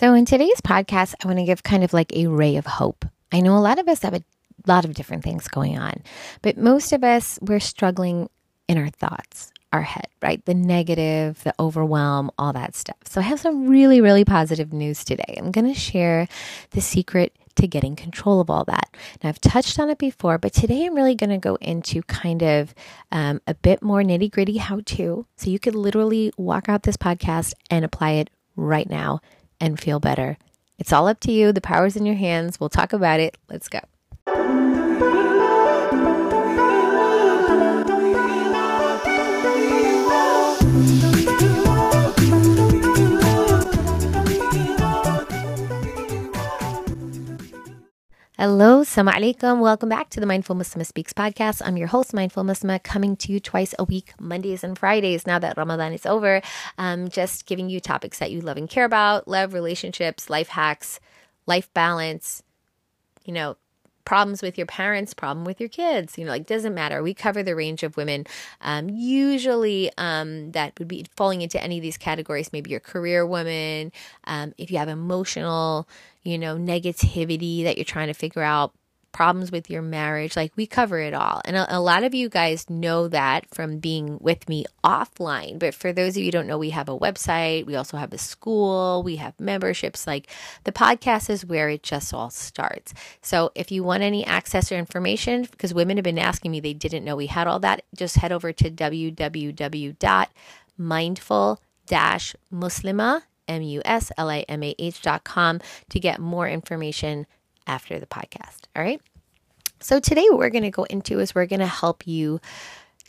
So, in today's podcast, I want to give kind of like a ray of hope. I know a lot of us have a lot of different things going on, but most of us, we're struggling in our thoughts, our head, right? The negative, the overwhelm, all that stuff. So, I have some really, really positive news today. I'm going to share the secret to getting control of all that. Now, I've touched on it before, but today I'm really going to go into kind of um, a bit more nitty gritty how to. So, you could literally walk out this podcast and apply it right now and feel better. It's all up to you. The power's in your hands. We'll talk about it. Let's go. Hello, Assalamu alaikum. Welcome back to the Mindful Muslimah Speaks podcast. I'm your host, Mindful Muslimah, coming to you twice a week, Mondays and Fridays. Now that Ramadan is over, um, just giving you topics that you love and care about love, relationships, life hacks, life balance, you know, problems with your parents, problem with your kids, you know, like doesn't matter. We cover the range of women. Um, usually, um, that would be falling into any of these categories. Maybe you're career woman. Um, if you have emotional, you know, negativity that you're trying to figure out, problems with your marriage. Like we cover it all. And a, a, lot of you guys know that from being with me offline. But for those of you don't know, we have a website, we also have a school, we have memberships. Like the podcast is where it just all starts. So if you want any access or information, because women have been asking me, they didn't know we had all that, just head over to www.mindful-muslimah M-U-S-L-I-M-A-H dot com to get more information after the podcast. All right. So today, what we're going to go into is we're going to help you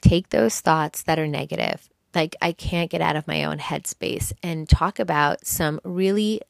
take those thoughts that are negative, like I can't get out of my own headspace, and talk about some really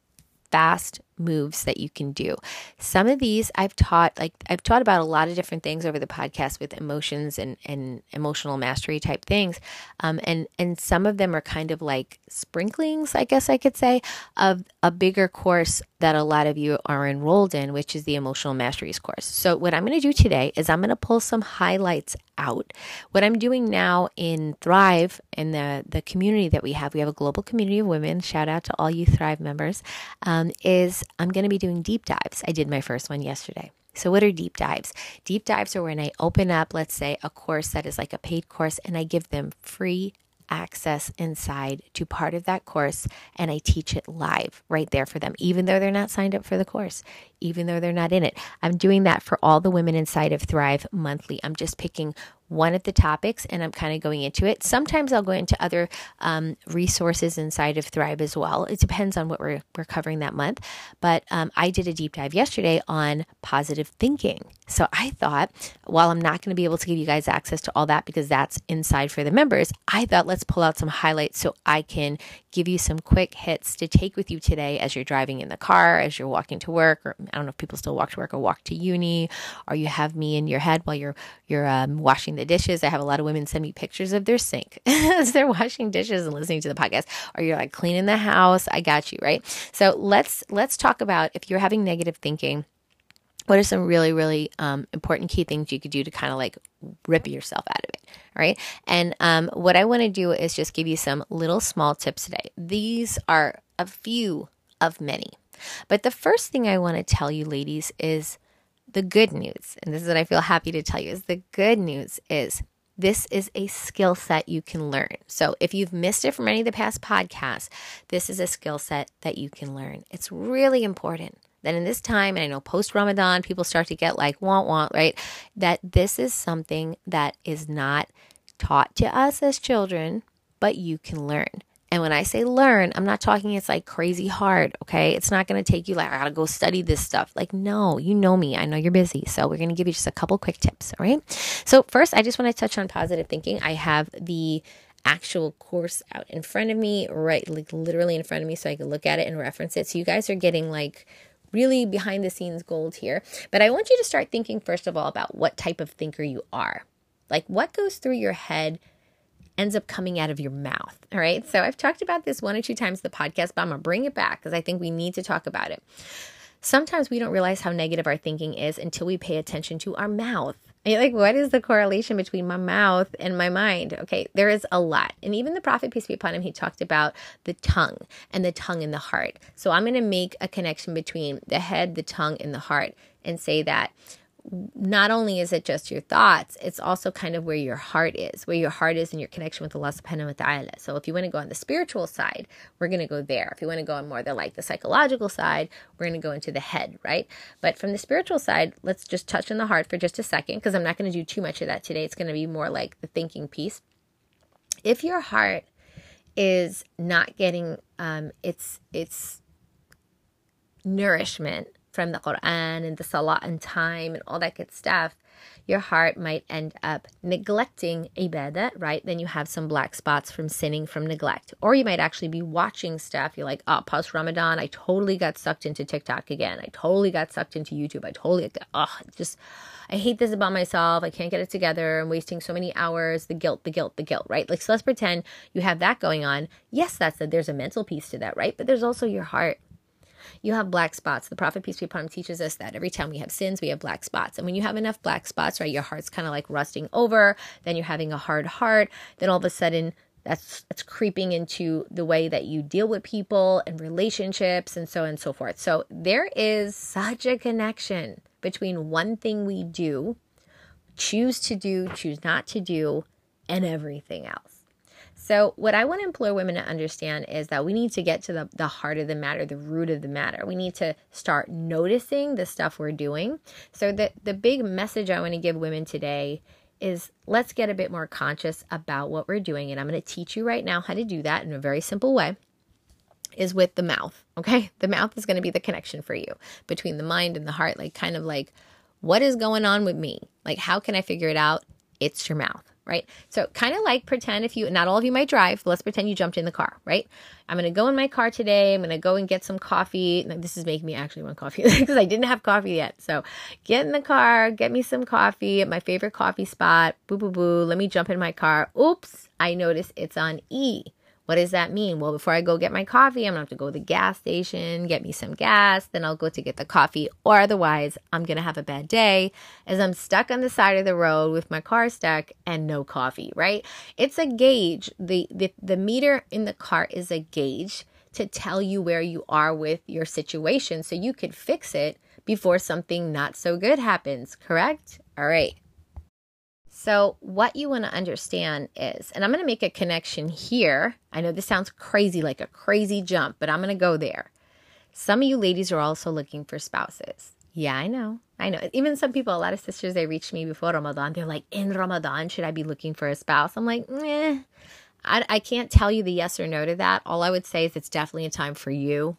fast moves that you can do. Some of these I've taught, like I've taught about a lot of different things over the podcast with emotions and, and emotional mastery type things. Um, and, and some of them are kind of like sprinklings, I guess I could say, of a bigger course that a lot of you are enrolled in, which is the emotional masteries course. So what I'm going to do today is I'm going to pull some highlights out. What I'm doing now in Thrive in the, the community that we have, we have a global community of women. Shout out to all you Thrive members, um, is I'm going to be doing deep dives. I did my first one yesterday. So, what are deep dives? Deep dives are when I open up, let's say, a course that is like a paid course and I give them free access inside to part of that course and I teach it live right there for them, even though they're not signed up for the course, even though they're not in it. I'm doing that for all the women inside of Thrive monthly. I'm just picking one of the topics and I'm kind of going into it. Sometimes I'll go into other um, resources inside of Thrive as well. It depends on what we're, we're covering that month. But um, I did a deep dive yesterday on positive thinking. So I thought, while I'm not going to be able to give you guys access to all that because that's inside for the members, I thought let's pull out some highlights so I can give you some quick hits to take with you today as you're driving in the car, as you're walking to work, or I don't know if people still walk to work or walk to uni, or you have me in your head while you're you're um, washing the the dishes. I have a lot of women send me pictures of their sink as they're washing dishes and listening to the podcast. Or you're like cleaning the house. I got you, right? So let's let's talk about if you're having negative thinking what are some really really um, important key things you could do to kind of like rip yourself out of it right and um, what i want to do is just give you some little small tips today these are a few of many but the first thing i want to tell you ladies is the good news, and this is what I feel happy to tell you, is the good news is this is a skill set you can learn. So if you've missed it from any of the past podcasts, this is a skill set that you can learn. It's really important that in this time, and I know post Ramadan, people start to get like want want, right? That this is something that is not taught to us as children, but you can learn. And when I say learn, I'm not talking it's like crazy hard, okay? It's not to take you like, I got to go study this stuff. Like, no, you know me. I know you're busy. So we're to give you just a couple quick tips, all right? So, first, I just want to touch on positive thinking. I have the actual course out in front of me, right, like literally in front of me, so I can look at it and reference it. So you guys are getting like really behind the scenes gold here. But I want you to start thinking, first of all, about what type of thinker you are. Like, what goes through your head ends up coming out of your mouth. All right. So I've talked about this one or two times in the podcast, but I'm going to bring it back because I think we need to talk about it. Sometimes we don't realize how negative our thinking is until we pay attention to our mouth. You're like, what is the correlation between my mouth and my mind? Okay, there is a lot. And even the Prophet, peace be upon him, he talked about the tongue and the tongue and the heart. So I'm going to make a connection between the head, the tongue, and the heart and say that not only is it just your thoughts, it's also kind of where your heart is, where your heart is in your connection with Allah subhanahu wa ta'ala. So if you want to go on the spiritual side, we're going to go there. If you want to go on more the like the psychological side, we're going to go into the head, right? But from the spiritual side, let's just touch on the heart for just a second because I'm not going to do too much of that today. It's going to be more like the thinking piece. If your heart is not getting um, its its nourishment from the Quran and the Salah and time and all that good stuff, your heart might end up neglecting ibadah, right? Then you have some black spots from sinning from neglect. Or you might actually be watching stuff. You're like, oh, post Ramadan, I totally got sucked into TikTok again. I totally got sucked into YouTube. I totally, oh, just, I hate this about myself. I can't get it together. I'm wasting so many hours. The guilt, the guilt, the guilt, right? Like, so let's pretend you have that going on. Yes, that's that. There's a mental piece to that, right? But there's also your heart you have black spots. The Prophet, peace be upon him, teaches us that every time we have sins, we have black spots. And when you have enough black spots, right, your heart's kind of like rusting over, then you're having a hard heart, then all of a sudden, that's that's creeping into the way that you deal with people and relationships and so on and so forth. So there is such a connection between one thing we do, choose to do, choose not to do, and everything else. So, what I want to implore women to understand is that we need to get to the, the heart of the matter, the root of the matter. We need to start noticing the stuff we're doing. So, the, the big message I want to give women today is let's get a bit more conscious about what we're doing. And I'm going to teach you right now how to do that in a very simple way is with the mouth. Okay. The mouth is going to be the connection for you between the mind and the heart. Like, kind of like, what is going on with me? Like, how can I figure it out? It's your mouth right? So kind of like pretend if you, not all of you might drive, but let's pretend you jumped in the car, right? I'm going to go in my car today. I'm going to go and get some coffee. This is making me actually want coffee because I didn't have coffee yet. So get in the car, get me some coffee at my favorite coffee spot. Boo, boo, boo. Let me jump in my car. Oops, I notice it's on E. What does that mean? Well, before I go get my coffee, I'm gonna have to go to the gas station, get me some gas, then I'll go to get the coffee, or otherwise, I'm gonna have a bad day as I'm stuck on the side of the road with my car stuck and no coffee, right? It's a gauge. The, the, the meter in the car is a gauge to tell you where you are with your situation so you could fix it before something not so good happens, correct? All right. So, what you want to understand is, and I'm going to make a connection here. I know this sounds crazy, like a crazy jump, but I'm going to go there. Some of you ladies are also looking for spouses. Yeah, I know. I know. Even some people, a lot of sisters, they reached me before Ramadan. They're like, in Ramadan, should I be looking for a spouse? I'm like, eh. I, I can't tell you the yes or no to that. All I would say is it's definitely a time for you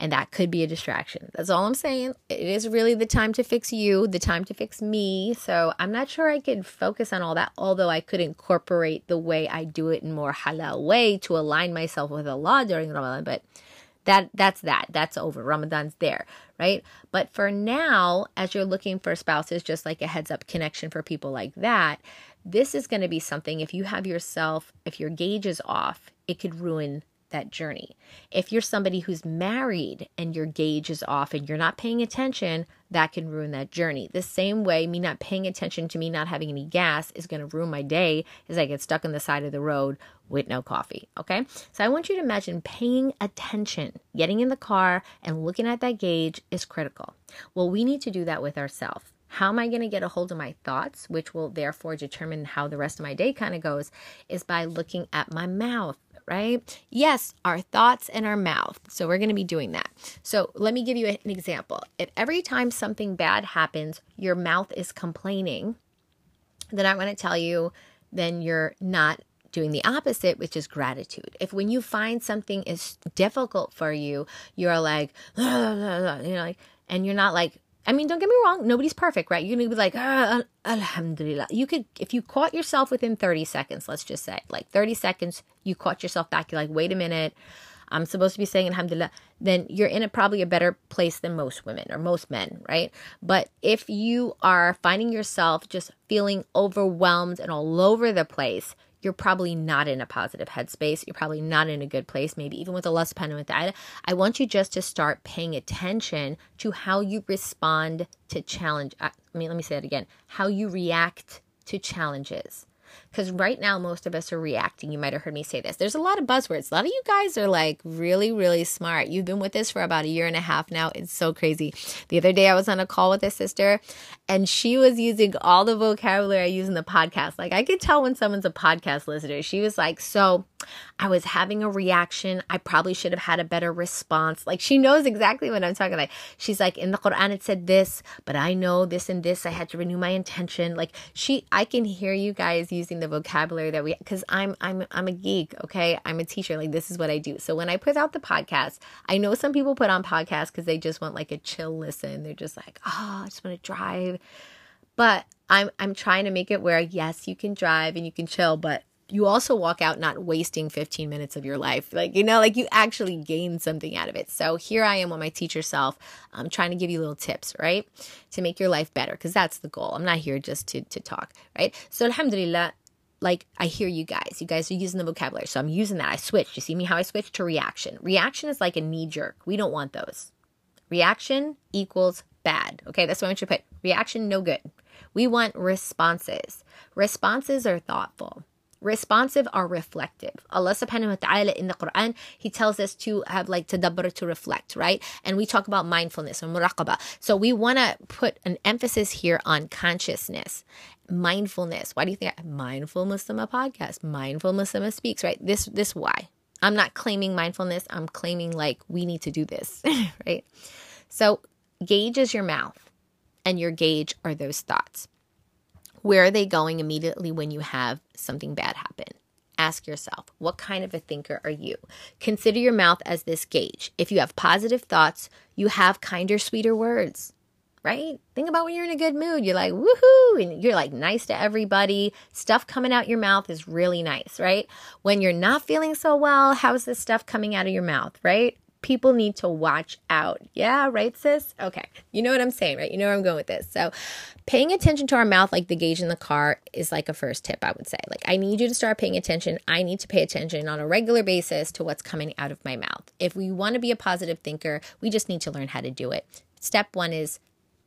and that could be a distraction. That's all I'm saying. It is really the time to fix you, the time to fix me. So I'm not sure I could focus on all that, although I could incorporate the way I do it in more halal way to align myself with Allah during Ramadan. But that that's that. That's over. Ramadan's there, right? But for now, as you're looking for spouses, just like a heads up connection for people like that, this is going to be something if you have yourself, if your gauge is off, it could ruin that journey. If you're somebody who's married and your gauge is off and you're not paying attention, that can ruin that journey. The same way, me not paying attention to me not having any gas is going to ruin my day as I get stuck on the side of the road with no coffee. Okay. So I want you to imagine paying attention, getting in the car and looking at that gauge is critical. Well, we need to do that with ourselves. How am I going to get a hold of my thoughts, which will therefore determine how the rest of my day kind of goes, is by looking at my mouth right? Yes, our thoughts and our mouth. So we're going to be doing that. So let me give you an example. If every time something bad happens, your mouth is complaining, then I want to tell you, then you're not doing the opposite, which is gratitude. If when you find something is difficult for you, you're like, you know, like, and you're not like, I mean, don't get me wrong, nobody's perfect, right? You're gonna be like, ah, alhamdulillah. You could, if you caught yourself within 30 seconds, let's just say, like 30 seconds, you caught yourself back, you're like, wait a minute, I'm supposed to be saying alhamdulillah, then you're in a probably a better place than most women or most men, right? But if you are finding yourself just feeling overwhelmed and all over the place, you're probably not in a positive headspace. You're probably not in a good place, maybe even with a Allah subhanahu wa ta'ala. I want you just to start paying attention to how you respond to challenge. Uh, I mean, let me say that again. How you react to challenges. Because right now, most of us are reacting. You might have heard me say this. There's a lot of buzzwords. A lot of you guys are like really, really smart. You've been with this for about a year and a half now. It's so crazy. The other day, I was on a call with a sister, and she was using all the vocabulary I use in the podcast. Like, I could tell when someone's a podcast listener. She was like, So, I was having a reaction. I probably should have had a better response. Like she knows exactly what I'm talking about. She's like, in the Quran it said this, but I know this and this. I had to renew my intention. Like she, I can hear you guys using the vocabulary that we, because I'm, I'm, I'm a geek. Okay, I'm a teacher. Like this is what I do. So when I put out the podcast, I know some people put on podcasts because they just want like a chill listen. They're just like, oh, I just want to drive. But I'm I'm trying to make it where yes, you can drive and you can chill, but you also walk out not wasting 15 minutes of your life. Like, you know, like you actually gain something out of it. So here I am with my teacher self. I'm trying to give you little tips, right? To make your life better, because that's the goal. I'm not here just to, to talk, right? So, alhamdulillah, like I hear you guys. You guys are using the vocabulary. So I'm using that. I switched. You see me how I switched to reaction. Reaction is like a knee jerk. We don't want those. Reaction equals bad. Okay, that's what I want you to put. Reaction, no good. We want responses. Responses are thoughtful responsive or reflective. Allah subhanahu wa ta'ala in the Quran, He tells us to have like tadabbur to reflect, right? And we talk about mindfulness or muraqabah. So we want to put an emphasis here on consciousness, mindfulness. Why do you think I, Mindful Muslimah podcast, Mindful Muslimah speaks, right? This, this why. I'm not claiming mindfulness. I'm claiming like we need to do this, right? So gauge is your mouth and your gauge are those thoughts. Where are they going immediately when you have something bad happen? Ask yourself, what kind of a thinker are you? Consider your mouth as this gauge. If you have positive thoughts, you have kinder, sweeter words, right? Think about when you're in a good mood. You're like, woohoo, and you're like nice to everybody. Stuff coming out your mouth is really nice, right? When you're not feeling so well, how's this stuff coming out of your mouth, right? People need to watch out. Yeah, right, sis? Okay. You know what I'm saying, right? You know where I'm going with this. So, paying attention to our mouth, like the gauge in the car, is like a first tip, I would say. Like, I need you to start paying attention. I need to pay attention on a regular basis to what's coming out of my mouth. If we want to be a positive thinker, we just need to learn how to do it. Step one is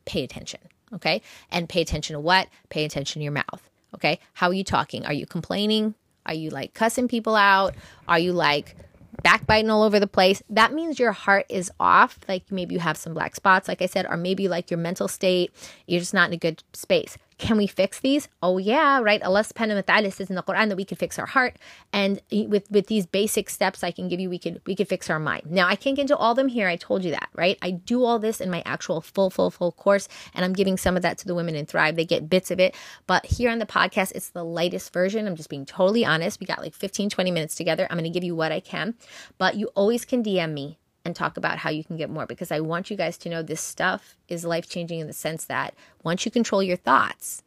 pay attention, okay? And pay attention to what? Pay attention to your mouth, okay? How are you talking? Are you complaining? Are you like cussing people out? Are you like, backbiting all over the place, that means your heart is off. Like maybe you have some black spots, like I said, or maybe like your mental state, you're just not in a good space. Can we fix these? Oh yeah, right. Allah subhanahu wa ta'ala says in the Quran that we can fix our heart. And with, with these basic steps I can give you, we could we could fix our mind. Now I can't get into all them here. I told you that, right? I do all this in my actual full, full, full course, and I'm giving some of that to the women in Thrive. They get bits of it. But here on the podcast, it's the lightest version. I'm just being totally honest. We got like 15, 20 minutes together. I'm gonna give you what I can. But you always can DM me and talk about how you can get more because I want you guys to know this stuff is life changing in the sense that once you control your thoughts,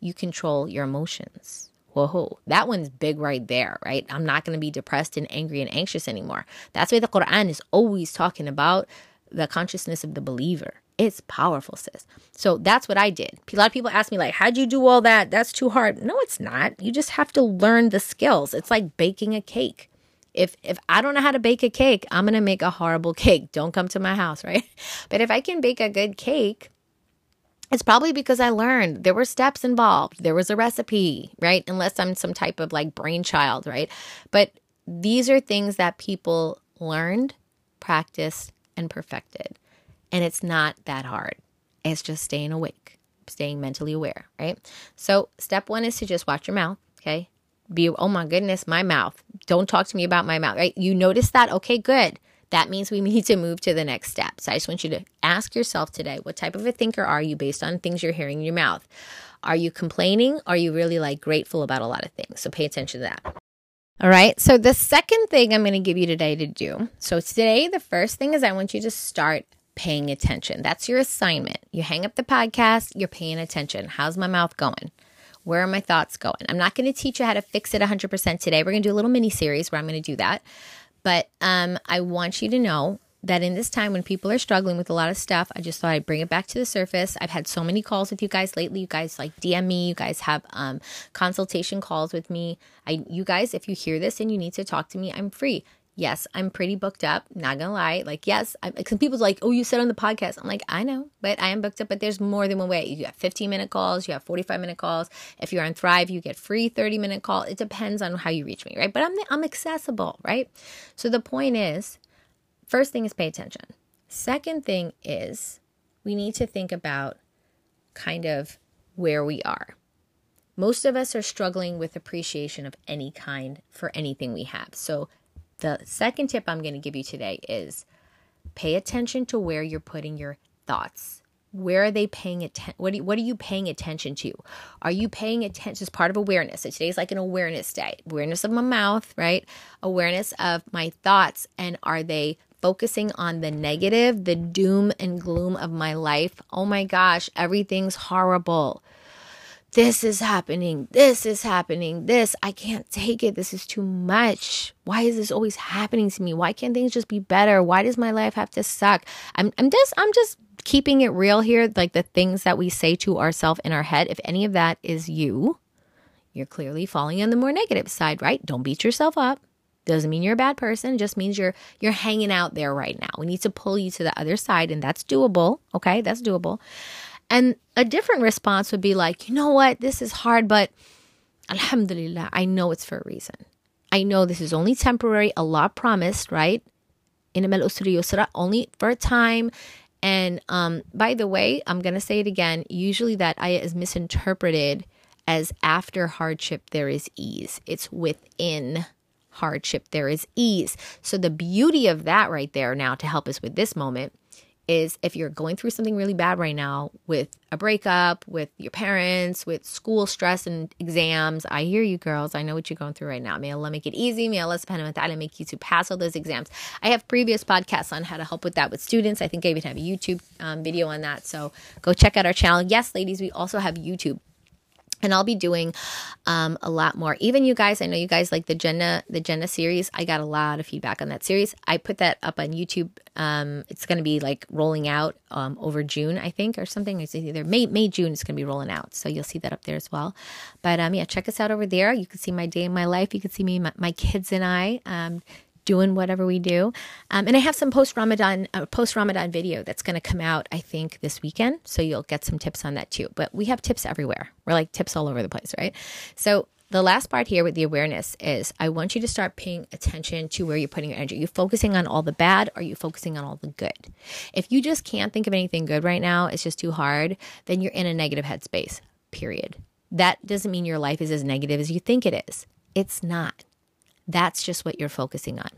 you control your emotions. Whoa, that one's big right there, right? I'm not going to be depressed and angry and anxious anymore. That's why the Quran is always talking about the consciousness of the believer. It's powerful, sis. So that's what I did. A lot of people ask me, like, how'd you do all that? That's too hard. No, it's not. You just have to learn the skills. It's like baking a cake if if I don't know how to bake a cake, I'm going to make a horrible cake. Don't come to my house, right? But if I can bake a good cake, it's probably because I learned there were steps involved. There was a recipe, right? Unless I'm some type of like brainchild, right? But these are things that people learned, practiced, and perfected. And it's not that hard. It's just staying awake, staying mentally aware, right? So, step one is to just watch your mouth, okay? Be, oh my goodness, my mouth. Don't talk to me about my mouth, right? You notice that? Okay, good. That means we need to move to the next step. So I just want you to ask yourself today what type of a thinker are you based on things you're hearing in your mouth? Are you complaining? Are you really like grateful about a lot of things? So pay attention to that. All right. So the second thing I'm going to give you today to do. So today, the first thing is I want you to start paying attention. That's your assignment. You hang up the podcast, you're paying attention. How's my mouth going? Where are my thoughts going? I'm not going to teach you how to fix it 100% today. We're going to do a little mini series where I'm going to do that. But um, I want you to know that in this time when people are struggling with a lot of stuff, I just thought I'd bring it back to the surface. I've had so many calls with you guys lately. You guys like DM me. You guys have um, consultation calls with me. I, you guys, if you hear this and you need to talk to me, I'm free. Yes, I'm pretty booked up. Not gonna lie. Like, yes, I, some people's like, oh, you said on the podcast. I'm like, I know, but I am booked up. But there's more than one way. You got 15 minute calls. You have 45 minute calls. If you're on Thrive, you get free 30 minute call. It depends on how you reach me, right? But I'm I'm accessible, right? So the point is, first thing is pay attention. Second thing is we need to think about kind of where we are. Most of us are struggling with appreciation of any kind for anything we have. So the second tip I'm going to give you today is pay attention to where you're putting your thoughts. Where are they paying attention? What, what are you paying attention to? Are you paying attention as part of awareness? So today's like an awareness day. Awareness of my mouth, right? Awareness of my thoughts. And are they focusing on the negative, the doom and gloom of my life? Oh my gosh, everything's horrible this is happening, this is happening, this, I can't take it, this is too much. Why is this always happening to me? Why can't things just be better? Why does my life have to suck? I'm I'm just I'm just keeping it real here, like the things that we say to ourselves in our head. If any of that is you, you're clearly falling on the more negative side, right? Don't beat yourself up. Doesn't mean you're a bad person, just means you're you're hanging out there right now. We need to pull you to the other side and that's doable, okay? That's doable. And a different response would be like, you know what, this is hard, but Alhamdulillah, I know it's for a reason. I know this is only temporary. Allah promised, right? In usri yusra, only for a time. And um, by the way, I'm going to say it again. Usually that ayah is misinterpreted as after hardship, there is ease. It's within hardship, there is ease. So the beauty of that right there now to help us with this moment is if you're going through something really bad right now with a breakup, with your parents, with school stress and exams. I hear you, girls. I know what you're going through right now. May Allah make it easy. May Allah subhanahu wa ta'ala make you to pass all those exams. I have previous podcasts on how to help with that with students. I think I even have a YouTube um, video on that. So go check out our channel. Yes, ladies, we also have YouTube and I'll be doing um, a lot more. Even you guys, I know you guys like the Jenna the Jenna series. I got a lot of feedback on that series. I put that up on YouTube. Um, it's going to be like rolling out um, over June, I think, or something. It's either May May June. It's going to be rolling out, so you'll see that up there as well. But um, yeah, check us out over there. You can see my day in my life. You can see me, my, my kids, and I. Doing whatever we do. Um, and I have some post Ramadan uh, post Ramadan video that's going to come out I think this weekend, so you'll get some tips on that too. But we have tips everywhere. We're like tips all over the place, right? So the last part here with the awareness is I want you to start paying attention to where you're putting your energy. Are you focusing on all the bad or are you focusing on all the good? If you just can't think of anything good right now, it's just too hard, then you're in a negative headspace, period. That doesn't mean your life is as negative as you think it is. It's not. That's just what you're focusing on.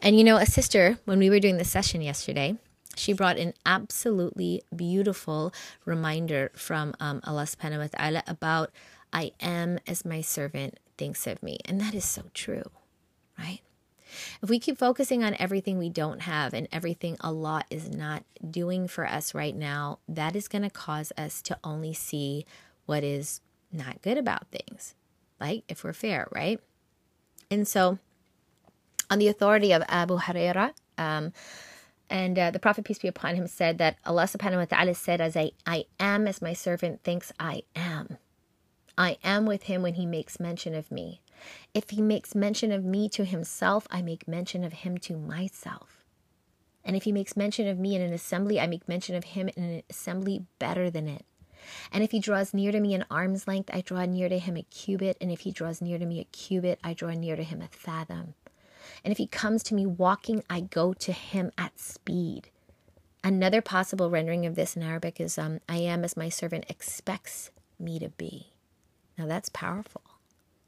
And you know, a sister, when we were doing the session yesterday, she brought an absolutely beautiful reminder from um, Allah subhanahu wa ta'ala about I am as my servant thinks of me. And that is so true, right? If we keep focusing on everything we don't have and everything Allah is not doing for us right now, that is going to cause us to only see what is not good about things. Like, if we're fair, right? And so, on the authority of Abu Huraira, um, and uh, the Prophet, peace be upon him, said that Allah subhanahu wa ta'ala said, As I, I am as my servant thinks I am. I am with him when he makes mention of me. If he makes mention of me to himself, I make mention of him to myself. And if he makes mention of me in an assembly, I make mention of him in an assembly better than it. And if he draws near to me an arm's length, I draw near to him a cubit. And if he draws near to me a cubit, I draw near to him a fathom. And if he comes to me walking, I go to him at speed. Another possible rendering of this in Arabic is um, I am as my servant expects me to be. Now that's powerful.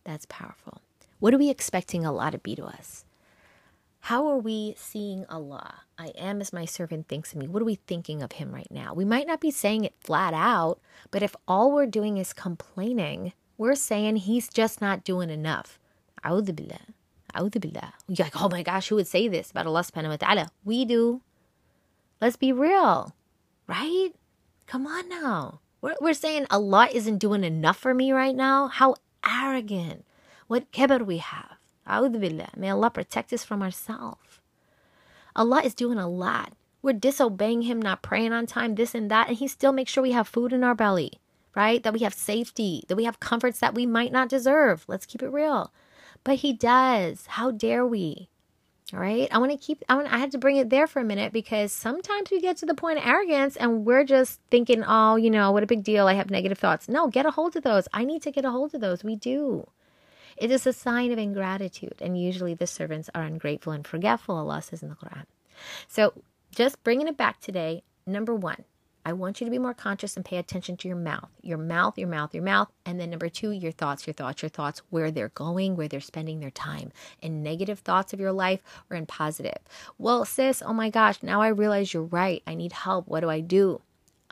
That's powerful. What are we expecting Allah to be to us? How are we seeing Allah? I am as my servant thinks of me. What are we thinking of him right now? We might not be saying it flat out, but if all we're doing is complaining, we're saying he's just not doing enough. A'udhu billah. A'udhu billah. You're like, oh my gosh, who would say this about Allah subhanahu wa ta'ala? We do. Let's be real, right? Come on now. We're, we're saying Allah isn't doing enough for me right now. How arrogant. What kibr we have. Billah. May Allah protect us from ourselves. Allah is doing a lot. We're disobeying Him, not praying on time, this and that, and He still makes sure we have food in our belly, right? That we have safety, that we have comforts that we might not deserve. Let's keep it real. But He does. How dare we? All right. I want to keep, I, want, I had to bring it there for a minute because sometimes we get to the point of arrogance and we're just thinking, oh, you know, what a big deal. I have negative thoughts. No, get a hold of those. I need to get a hold of those. We do. It is a sign of ingratitude. And usually the servants are ungrateful and forgetful, Allah says in the Quran. So just bringing it back today, number one, I want you to be more conscious and pay attention to your mouth, your mouth, your mouth, your mouth. And then number two, your thoughts, your thoughts, your thoughts, where they're going, where they're spending their time in negative thoughts of your life or in positive. Well, sis, oh my gosh, now I realize you're right. I need help. What do I do?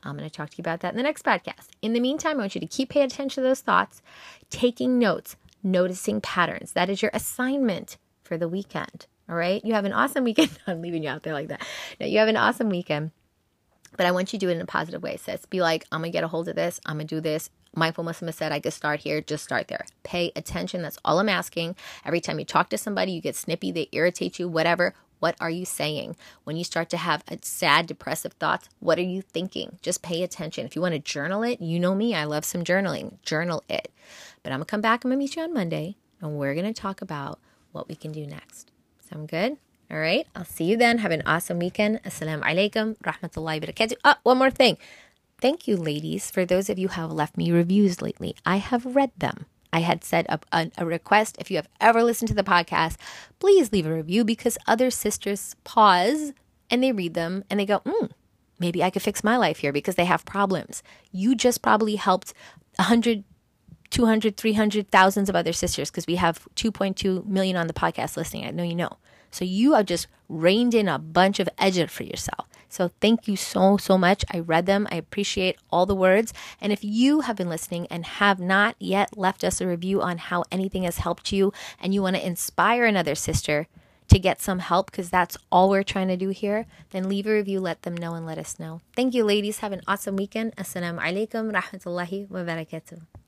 I'm going to talk to you about that in the next podcast. In the meantime, I want you to keep paying attention to those thoughts, taking notes, noticing patterns. That is your assignment for the weekend. All right. You have an awesome weekend. I'm leaving you out there like that. Now, you have an awesome weekend. But I want you to do it in a positive way, sis. Be like, I'm gonna get a hold of this. I'm gonna do this. Mindful Muslim said I could start here, just start there. Pay attention. That's all I'm asking. Every time you talk to somebody, you get snippy, they irritate you, whatever. What are you saying? When you start to have uh, sad, depressive thoughts, what are you thinking? Just pay attention. If you want to journal it, you know me, I love some journaling. Journal it. But I'm going to come back. I'm going to meet you on Monday, and we're going to talk about what we can do next. Sound good? All right. I'll see you then. Have an awesome weekend. Assalamu alaikum. Rahmatullahi barakatuh. Oh, one more thing. Thank you, ladies, for those of you who have left me reviews lately. I have read them. I had said a, a, request. If you have ever listened to the podcast, please leave a review because other sisters pause and they read them and they go, hmm, maybe I could fix my life here because they have problems. You just probably helped 100, 200, 300, thousands of other sisters because we have 2.2 million on the podcast listening. I know you know. So you have just reined in a bunch of ajr for yourself. So thank you so, so much. I read them. I appreciate all the words. And if you have been listening and have not yet left us a review on how anything has helped you and you want to inspire another sister to get some help, because that's all we're trying to do here, then leave a review, let them know, and let us know. Thank you, ladies. Have an awesome weekend. Assalamu alaikum rahmatullahi wa barakatuh.